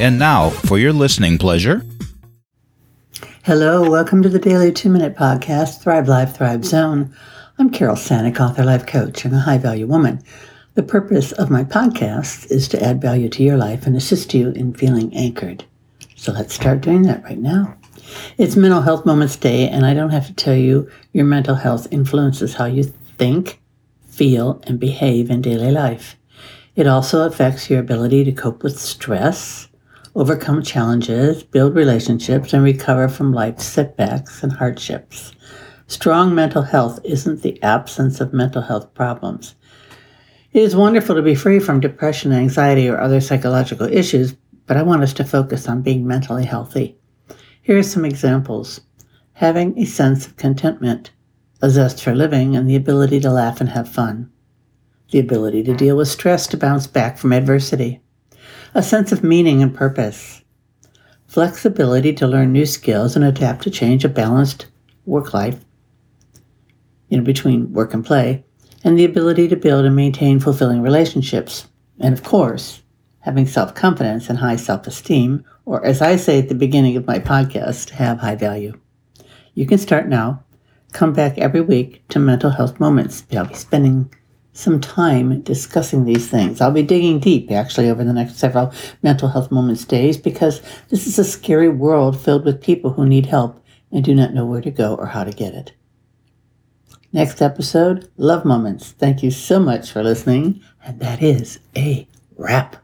And now, for your listening pleasure. Hello, welcome to the Daily Two Minute Podcast, Thrive Life, Thrive Zone. I'm Carol Sanick, author, life coach, and a high value woman. The purpose of my podcast is to add value to your life and assist you in feeling anchored. So let's start doing that right now. It's Mental Health Moments Day, and I don't have to tell you, your mental health influences how you think, feel, and behave in daily life. It also affects your ability to cope with stress, overcome challenges, build relationships, and recover from life's setbacks and hardships. Strong mental health isn't the absence of mental health problems. It is wonderful to be free from depression, anxiety, or other psychological issues, but I want us to focus on being mentally healthy. Here are some examples having a sense of contentment, a zest for living, and the ability to laugh and have fun, the ability to deal with stress to bounce back from adversity a sense of meaning and purpose, flexibility to learn new skills and adapt to change, a balanced work life, you know, between work and play, and the ability to build and maintain fulfilling relationships. And of course, having self confidence and high self esteem, or as I say at the beginning of my podcast, have high value. You can start now. Come back every week to Mental Health Moments. I'll be spending some time discussing these things. I'll be digging deep actually over the next several mental health moments days because this is a scary world filled with people who need help and do not know where to go or how to get it. Next episode, Love Moments. Thank you so much for listening, and that is a wrap.